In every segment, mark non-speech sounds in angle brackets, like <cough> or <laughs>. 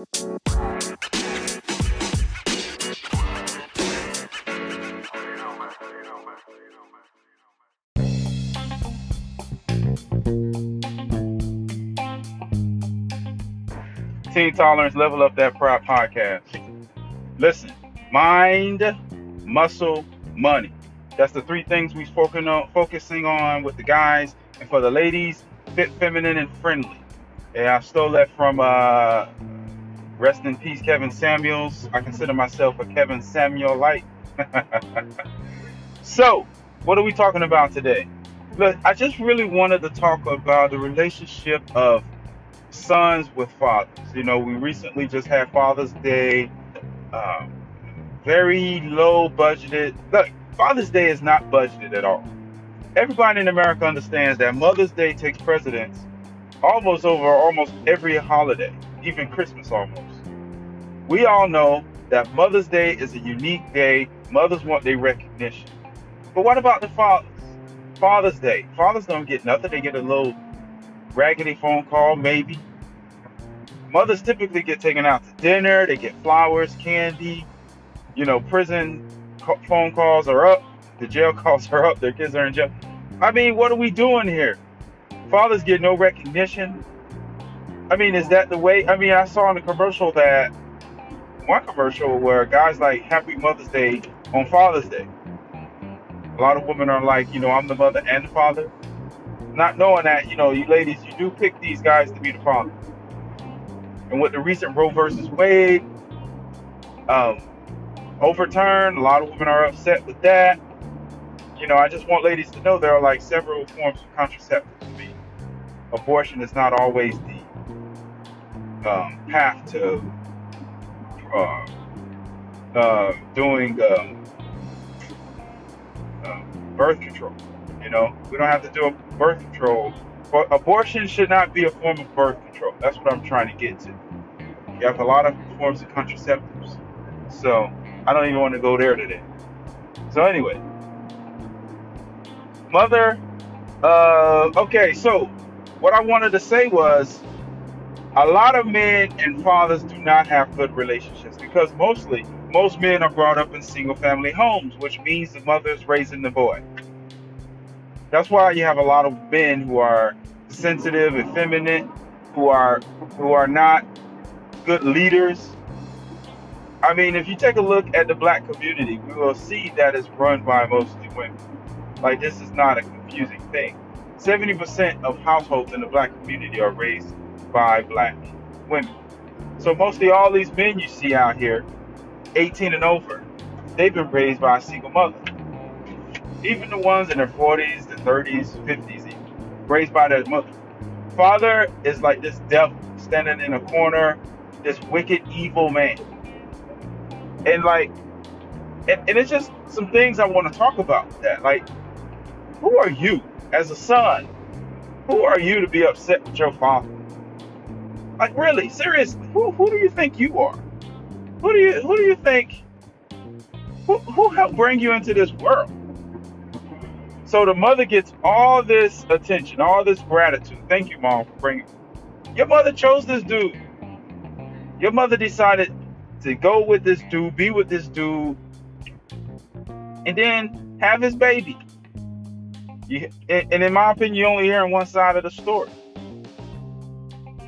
Teen Tolerance Level Up That Pride podcast. Listen, mind, muscle, money. That's the three things we're focusing on with the guys, and for the ladies, fit, feminine, and friendly. Yeah, I stole that from uh, rest in peace, Kevin Samuels. I consider myself a Kevin Samuel light. <laughs> so, what are we talking about today? Look, I just really wanted to talk about the relationship of sons with fathers. You know, we recently just had Father's Day. Um, very low budgeted. Look, Father's Day is not budgeted at all. Everybody in America understands that Mother's Day takes precedence almost over almost every holiday, even Christmas almost. We all know that Mother's Day is a unique day. Mothers want their recognition. But what about the fathers? Father's Day. Fathers don't get nothing. They get a little raggedy phone call, maybe. Mothers typically get taken out to dinner. They get flowers, candy. You know, prison phone calls are up. The jail <laughs> calls are up. Their kids are in jail. I mean, what are we doing here? Fathers get no recognition. I mean, is that the way? I mean, I saw in the commercial that one commercial where guys like Happy Mother's Day on Father's Day. A lot of women are like, you know, I'm the mother and the father. Not knowing that, you know, you ladies, you do pick these guys to be the father. And with the recent Roe versus Wade um, overturned, a lot of women are upset with that. You know, I just want ladies to know there are like several forms of contraceptives. Abortion is not always the um, path to uh, uh, doing um, uh, birth control. You know, we don't have to do a birth control. But abortion should not be a form of birth control. That's what I'm trying to get to. You have a lot of forms of contraceptives. So I don't even want to go there today. So anyway, mother. Uh, okay, so what I wanted to say was a lot of men and fathers do not have good relationships because mostly most men are brought up in single family homes, which means the mother is raising the boy. That's why you have a lot of men who are sensitive, effeminate, who are who are not good leaders. I mean, if you take a look at the black community, we will see that it's run by mostly women. Like this is not a confusing thing. 70% of households in the black community are raised by black women. So mostly all these men you see out here, 18 and over, they've been raised by a single mother. Even the ones in their 40s, the 30s, 50s, even, raised by their mother. Father is like this devil standing in a corner, this wicked, evil man. And like, and, and it's just some things I want to talk about that. Like, who are you as a son? Who are you to be upset with your father? Like really, seriously, who who do you think you are? Who do you who do you think who who helped bring you into this world? So the mother gets all this attention, all this gratitude. Thank you, mom, for bringing. Your mother chose this dude. Your mother decided to go with this dude, be with this dude, and then have his baby. You, and in my opinion, you're only hearing one side of the story.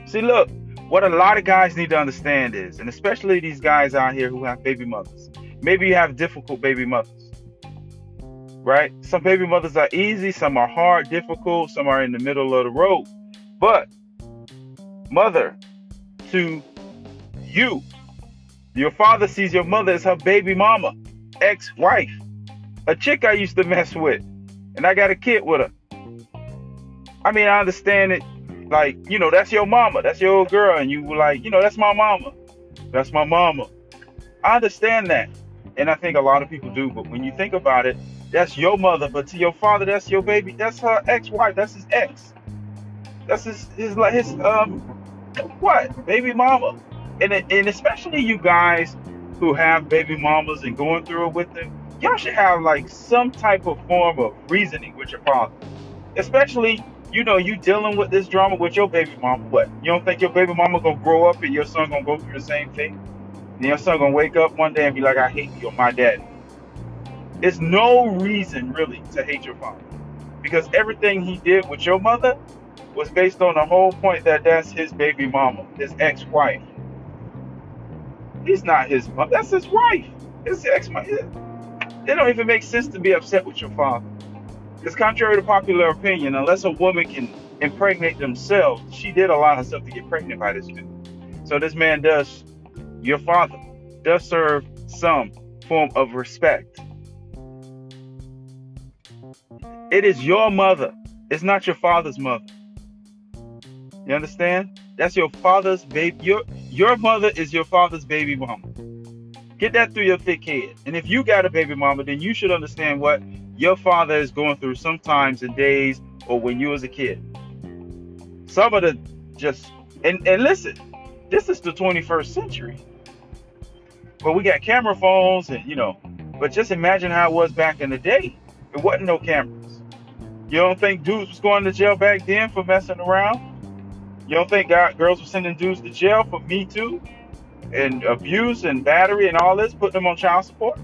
See, look, what a lot of guys need to understand is, and especially these guys out here who have baby mothers, maybe you have difficult baby mothers, right? Some baby mothers are easy, some are hard, difficult, some are in the middle of the road. But, mother, to you, your father sees your mother as her baby mama, ex wife, a chick I used to mess with, and I got a kid with her. I mean, I understand it like, you know, that's your mama, that's your old girl, and you were like, you know, that's my mama. That's my mama. I understand that. And I think a lot of people do, but when you think about it, that's your mother, but to your father, that's your baby, that's her ex-wife, that's his ex. That's his his like his um what? Baby mama. And and especially you guys who have baby mamas and going through it with them, y'all should have like some type of form of reasoning with your father. Especially you know you dealing with this drama with your baby mama. What? You don't think your baby mama gonna grow up and your son gonna go through the same thing? And your son gonna wake up one day and be like, I hate you, or my dad. There's no reason really to hate your father. Because everything he did with your mother was based on the whole point that that's his baby mama, his ex-wife. He's not his mother. That's his wife. His ex. Wife. It don't even make sense to be upset with your father. Because contrary to popular opinion, unless a woman can impregnate themselves, she did allow herself to get pregnant by this dude. So this man does, your father, does serve some form of respect. It is your mother. It's not your father's mother. You understand? That's your father's baby. Your your mother is your father's baby mama. Get that through your thick head. And if you got a baby mama, then you should understand what your father is going through sometimes in days or when you was a kid. Some of the just and, and listen, this is the 21st century. But we got camera phones and you know, but just imagine how it was back in the day. It wasn't no cameras. You don't think dudes was going to jail back then for messing around? You don't think God, girls were sending dudes to jail for Me Too and abuse and battery and all this, putting them on child support?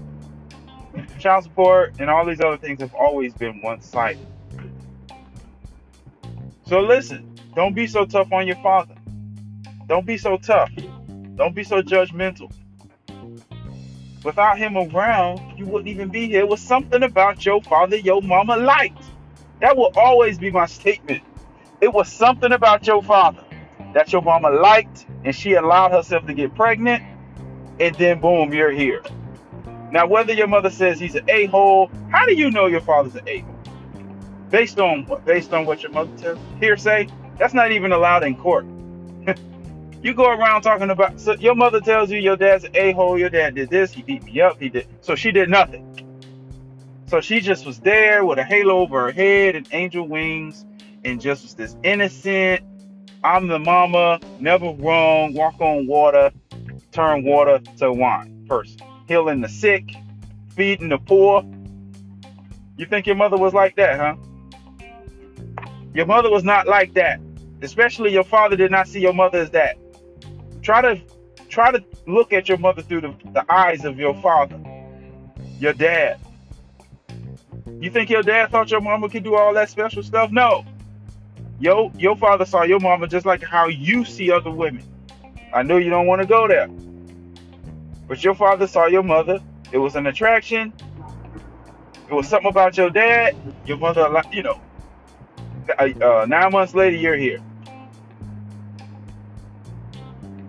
Child support and all these other things have always been one sided. So listen, don't be so tough on your father. Don't be so tough. Don't be so judgmental. Without him around, you wouldn't even be here. It was something about your father your mama liked. That will always be my statement. It was something about your father that your mama liked, and she allowed herself to get pregnant, and then boom, you're here. Now, whether your mother says he's an a-hole, how do you know your father's an a-hole? Based on what? Based on what your mother tells? Hearsay? That's not even allowed in court. <laughs> you go around talking about so your mother tells you your dad's an a-hole, your dad did this, he beat me up, he did so she did nothing. So she just was there with a halo over her head and angel wings and just was this innocent, I'm the mama, never wrong, walk on water, turn water to wine person. Healing the sick, feeding the poor. You think your mother was like that, huh? Your mother was not like that. Especially your father did not see your mother as that. Try to try to look at your mother through the, the eyes of your father, your dad. You think your dad thought your mama could do all that special stuff? No. Yo, your father saw your mama just like how you see other women. I know you don't want to go there. But your father saw your mother. It was an attraction. It was something about your dad. Your mother, you know. Uh, nine months later, you're here.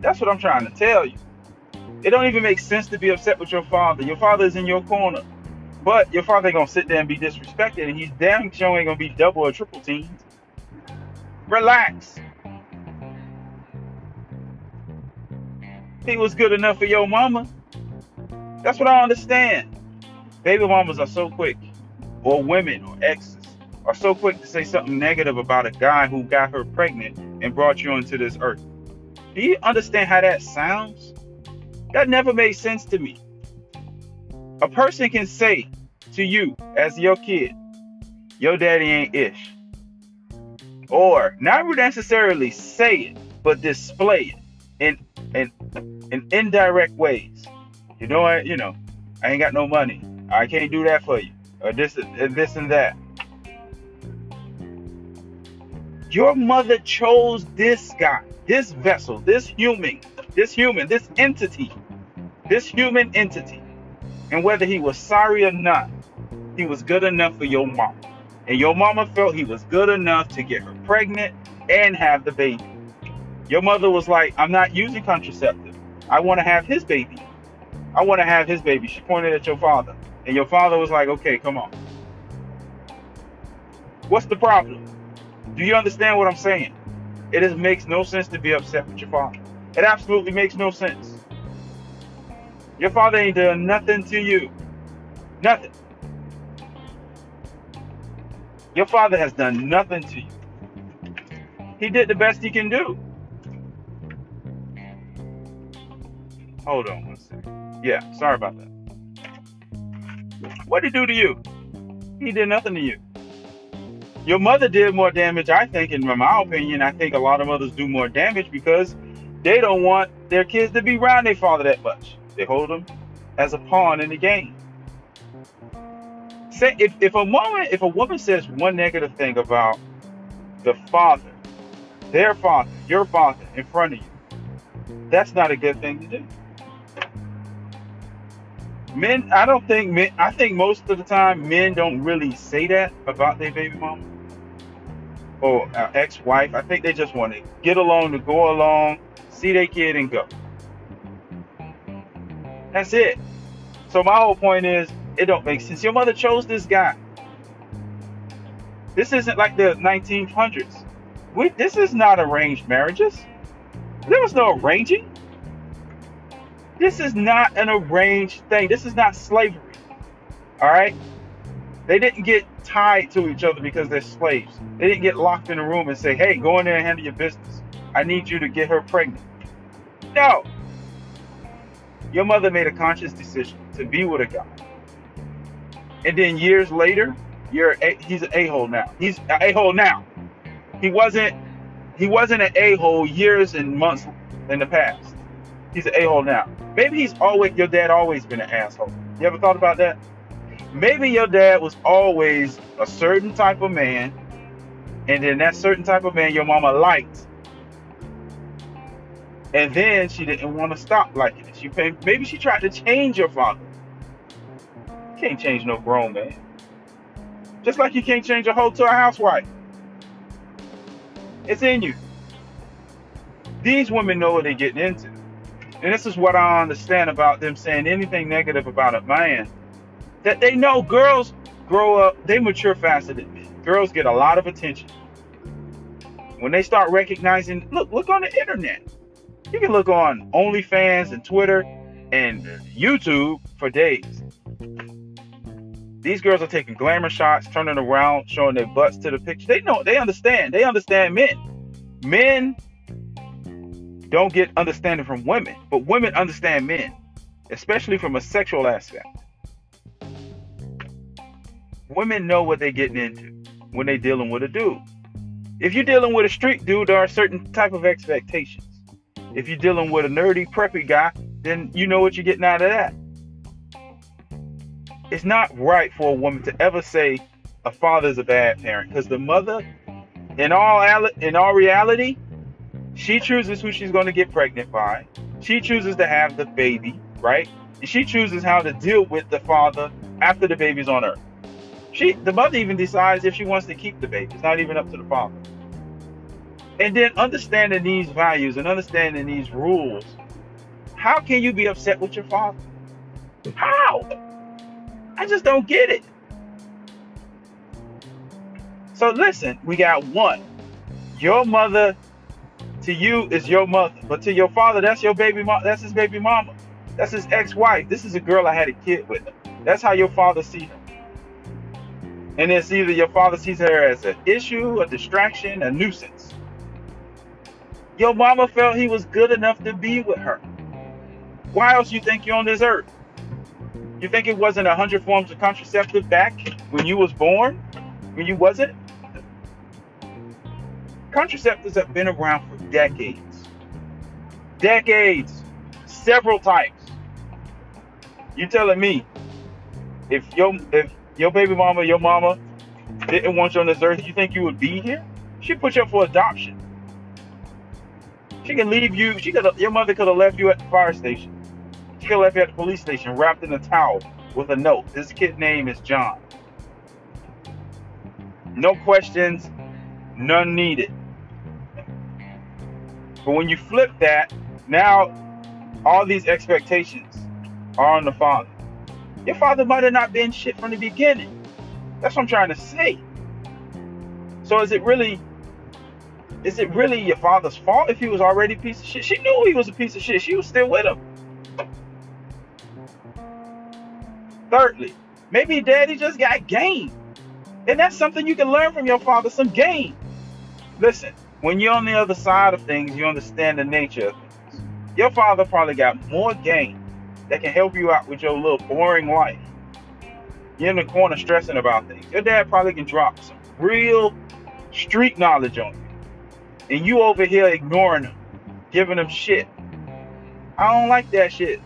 That's what I'm trying to tell you. It don't even make sense to be upset with your father. Your father is in your corner. But your father gonna sit there and be disrespected, and he's damn sure ain't gonna be double or triple teamed. Relax. He was good enough for your mama. That's what I understand. Baby mamas are so quick, or women or exes are so quick to say something negative about a guy who got her pregnant and brought you into this earth. Do you understand how that sounds? That never made sense to me. A person can say to you as your kid, your daddy ain't ish or not necessarily say it, but display it in in in indirect ways. You know what? You know, I ain't got no money. I can't do that for you, or this and this and that. Your mother chose this guy, this vessel, this human, this human, this entity, this human entity. And whether he was sorry or not, he was good enough for your mom and your mama felt he was good enough to get her pregnant and have the baby. Your mother was like, I'm not using contraceptive. I want to have his baby. I want to have his baby. She pointed at your father. And your father was like, okay, come on. What's the problem? Do you understand what I'm saying? It is, makes no sense to be upset with your father. It absolutely makes no sense. Your father ain't done nothing to you. Nothing. Your father has done nothing to you. He did the best he can do. Hold on one second. Yeah, sorry about that. What did he do to you? He did nothing to you. Your mother did more damage, I think, in my opinion. I think a lot of mothers do more damage because they don't want their kids to be around their father that much. They hold them as a pawn in the game. Say if, if a woman if a woman says one negative thing about the father, their father, your father in front of you, that's not a good thing to do. Men, I don't think men. I think most of the time men don't really say that about their baby mama or uh, ex-wife. I think they just want to get along to go along, see their kid and go. That's it. So my whole point is, it don't make sense. Your mother chose this guy. This isn't like the 1900s. We, this is not arranged marriages. There was no arranging. This is not an arranged thing. This is not slavery. All right? They didn't get tied to each other because they're slaves. They didn't get locked in a room and say, hey, go in there and handle your business. I need you to get her pregnant. No. Your mother made a conscious decision to be with a guy. And then years later, you're a, he's an a-hole now. He's an a-hole now. He wasn't he wasn't an a-hole years and months in the past. He's an a-hole now. Maybe he's always your dad always been an asshole. You ever thought about that? Maybe your dad was always a certain type of man, and then that certain type of man your mama liked and then she didn't want to stop liking it. She maybe she tried to change your father. You can't change no grown man. Just like you can't change a hoe to a housewife. It's in you. These women know what they're getting into. And this is what I understand about them saying anything negative about a man. That they know girls grow up, they mature faster than men. Girls get a lot of attention. When they start recognizing, look, look on the internet you can look on OnlyFans and Twitter and YouTube for days. These girls are taking glamour shots, turning around, showing their butts to the picture. They know, they understand. They understand men. Men don't get understanding from women, but women understand men, especially from a sexual aspect. Women know what they're getting into when they're dealing with a dude. If you're dealing with a street dude, there are certain type of expectations. If you're dealing with a nerdy, preppy guy, then you know what you're getting out of that. It's not right for a woman to ever say a father is a bad parent because the mother, in all in all reality, she chooses who she's going to get pregnant by. She chooses to have the baby, right? And she chooses how to deal with the father after the baby's on earth. She, the mother, even decides if she wants to keep the baby. It's not even up to the father. And then understanding these values and understanding these rules, how can you be upset with your father? How? I just don't get it. So listen, we got one. Your mother to you is your mother, but to your father, that's your baby mom. That's his baby mama. That's his ex-wife. This is a girl I had a kid with. That's how your father sees her. And it's either your father sees her as an issue, a distraction, a nuisance. Your mama felt he was good enough to be with her. Why else you think you're on this earth? You think it wasn't a hundred forms of contraceptive back when you was born? When you wasn't? Contraceptives have been around decades. Decades. Several types. You telling me if your if your baby mama, your mama didn't want you on this earth, you think you would be here? She put you up for adoption. She can leave you. She could. Your mother could have left you at the fire station. She could have left you at the police station, wrapped in a towel with a note. This kid's name is John. No questions, none needed. But when you flip that, now all these expectations are on the father. Your father might have not been shit from the beginning. That's what I'm trying to say. So is it really is it really your father's fault if he was already a piece of shit? She knew he was a piece of shit. She was still with him. Thirdly, maybe daddy just got game. And that's something you can learn from your father, some game. Listen, when you're on the other side of things, you understand the nature of things. Your father probably got more game that can help you out with your little boring life. You're in the corner stressing about things. Your dad probably can drop some real street knowledge on you. And you over here ignoring them, giving them shit. I don't like that shit.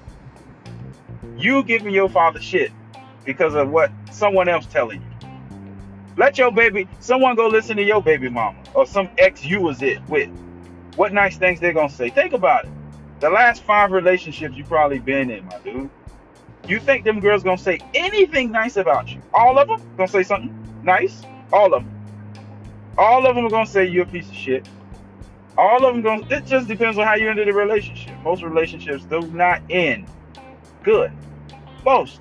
You giving your father shit because of what someone else telling you. Let your baby, someone go listen to your baby mama or some ex you was it with. What nice things they're gonna say. Think about it. The last five relationships you probably been in, my dude. You think them girls gonna say anything nice about you? All of them gonna say something nice? All of them. All of them are gonna say you're a piece of shit. All of them gonna. It just depends on how you enter the relationship. Most relationships do not end good. Most.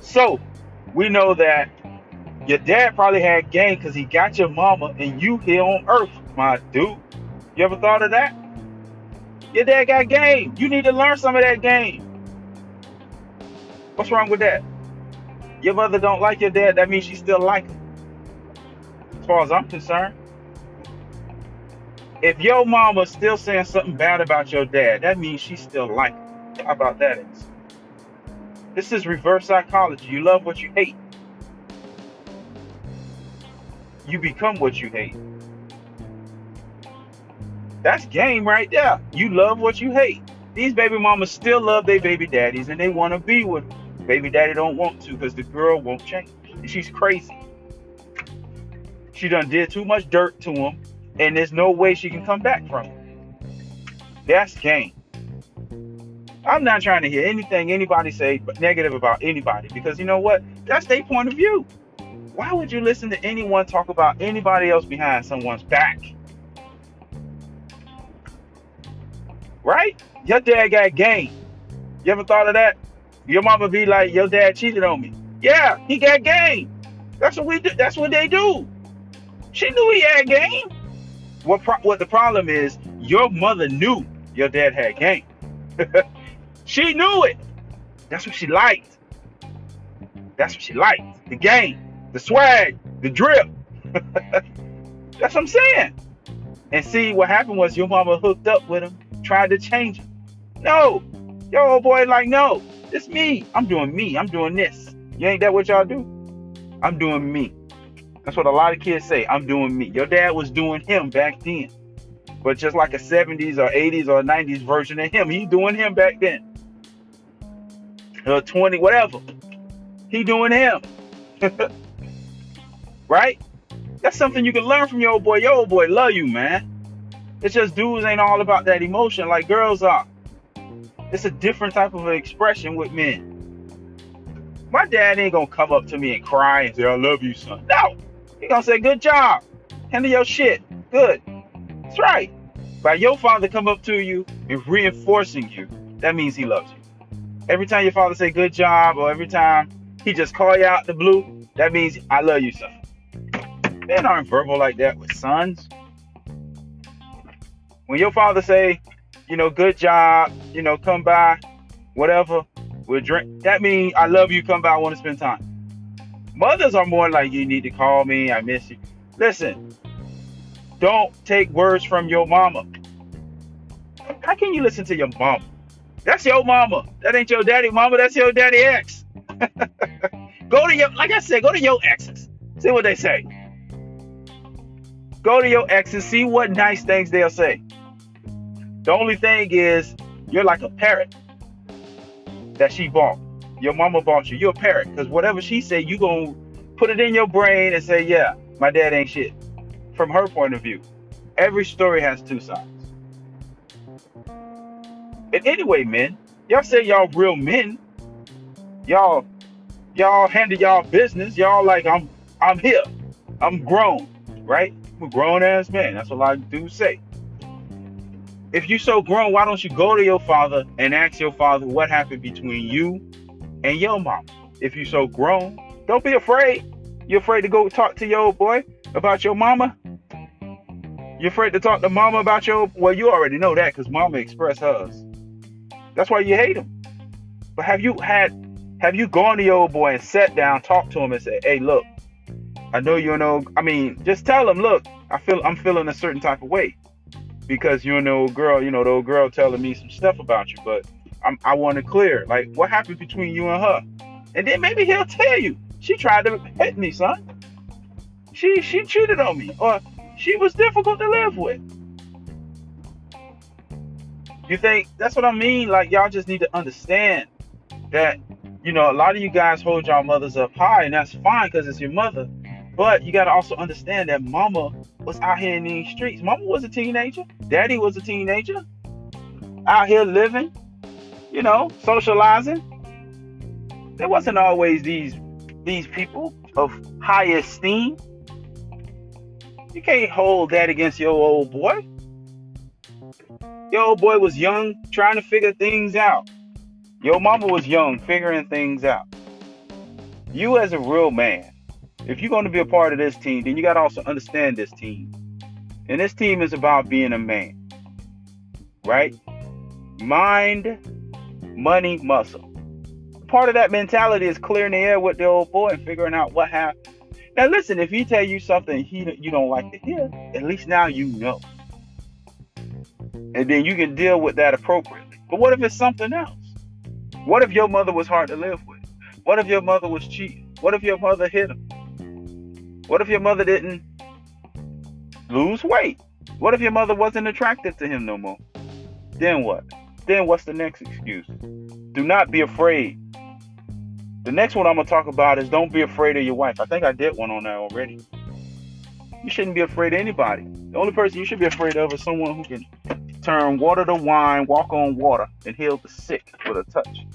So we know that your dad probably had game because he got your mama and you here on earth, my dude. You ever thought of that? Your dad got game. You need to learn some of that game. What's wrong with that? Your mother don't like your dad, that means she still like him. As far as I'm concerned. If your mama's still saying something bad about your dad, that means she still like him. How about that? This is reverse psychology. You love what you hate. You become what you hate. That's game right there. You love what you hate. These baby mamas still love their baby daddies and they want to be with them. Baby daddy don't want to because the girl won't change. She's crazy. She done did too much dirt to him and there's no way she can come back from it. That's game. I'm not trying to hear anything anybody say negative about anybody because you know what? That's their point of view. Why would you listen to anyone talk about anybody else behind someone's back? Right? Your dad got game. You ever thought of that? Your mama be like, your dad cheated on me. Yeah, he got game. That's what we do. That's what they do. She knew he had game. What pro- what the problem is? Your mother knew your dad had game. <laughs> she knew it. That's what she liked. That's what she liked. The game, the swag, the drip. <laughs> That's what I'm saying. And see what happened was your mama hooked up with him tried to change him. No. your old boy, like, no, it's me. I'm doing me. I'm doing this. You ain't that what y'all do? I'm doing me. That's what a lot of kids say. I'm doing me. Your dad was doing him back then. But just like a 70s or 80s or 90s version of him, he doing him back then. Or 20, whatever. He doing him. <laughs> right? That's something you can learn from your old boy. Your old boy love you, man. It's just dudes ain't all about that emotion like girls are. It's a different type of expression with men. My dad ain't gonna come up to me and cry and say, I love you, son. No. He gonna say, Good job. Handle your shit. Good. That's right. By your father come up to you and reinforcing you, that means he loves you. Every time your father say good job, or every time he just call you out the blue, that means I love you, son. Men aren't verbal like that with sons when your father say, you know, good job, you know, come by, whatever, we'll drink. That means I love you. Come by. I want to spend time. Mothers are more like you need to call me. I miss you. Listen, don't take words from your mama. How can you listen to your mama? That's your mama. That ain't your daddy mama. That's your daddy ex. <laughs> go to your, like I said, go to your exes. See what they say. Go to your exes. See what nice things they'll say. The only thing is, you're like a parrot that she bought. Your mama bought you. You're a parrot because whatever she say, you gonna put it in your brain and say, "Yeah, my dad ain't shit." From her point of view, every story has two sides. And anyway, men, y'all say y'all real men. Y'all, y'all handle y'all business. Y'all like I'm, I'm here. I'm grown, right? I'm a grown ass man. That's what a lot of dudes say if you're so grown, why don't you go to your father and ask your father what happened between you and your mom? If you're so grown, don't be afraid. You're afraid to go talk to your old boy about your mama? You're afraid to talk to mama about your well, you already know that because mama expressed hers. That's why you hate him. But have you had have you gone to your old boy and sat down, talked to him and said, Hey, look, I know you know I mean, just tell him, look, I feel I'm feeling a certain type of way because you're an old girl, you know, the old girl telling me some stuff about you, but I'm, I want to clear, like, what happened between you and her? And then maybe he'll tell you. She tried to hit me, son. She she cheated on me, or she was difficult to live with. You think that's what I mean? Like y'all just need to understand that you know a lot of you guys hold y'all mothers up high, and that's fine because it's your mother. But you got to also understand that mama was out here in these streets. Mama was a teenager. Daddy was a teenager. Out here living, you know, socializing. There wasn't always these these people of high esteem. You can't hold that against your old boy. Old boy was young, trying to figure things out. Yo, mama was young, figuring things out. You as a real man if you're going to be a part of this team, then you got to also understand this team. And this team is about being a man, right? Mind, money, muscle. Part of that mentality is clearing the air with the old boy and figuring out what happened. Now, listen, if he tell you something he you don't like to hear, at least now you know, and then you can deal with that appropriately. But what if it's something else? What if your mother was hard to live with? What if your mother was cheating? What if your mother hit him? What if your mother didn't lose weight? What if your mother wasn't attracted to him no more? Then what? Then what's the next excuse? Do not be afraid. The next one I'm going to talk about is don't be afraid of your wife. I think I did one on that already. You shouldn't be afraid of anybody. The only person you should be afraid of is someone who can turn water to wine, walk on water, and heal the sick with a touch.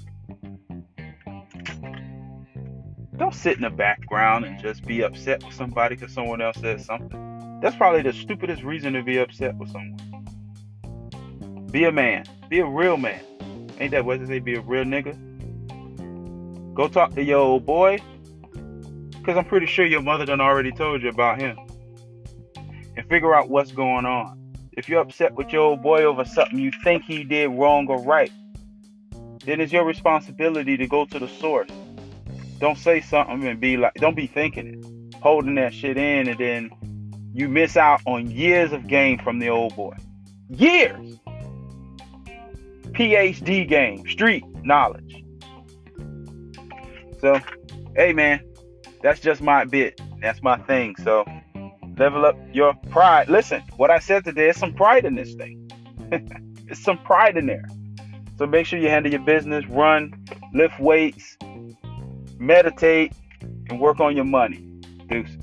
Don't sit in the background and just be upset with somebody because someone else says something. That's probably the stupidest reason to be upset with someone. Be a man. Be a real man. Ain't that what they say? Be a real nigga. Go talk to your old boy. Because I'm pretty sure your mother done already told you about him. And figure out what's going on. If you're upset with your old boy over something you think he did wrong or right, then it's your responsibility to go to the source don't say something and be like, don't be thinking it, holding that shit in, and then you miss out on years of game from the old boy. Years. PhD game, street knowledge. So, hey man, that's just my bit. That's my thing. So, level up your pride. Listen, what I said today is some pride in this thing. <laughs> it's some pride in there. So make sure you handle your business, run, lift weights, meditate, and work on your money. Deuces.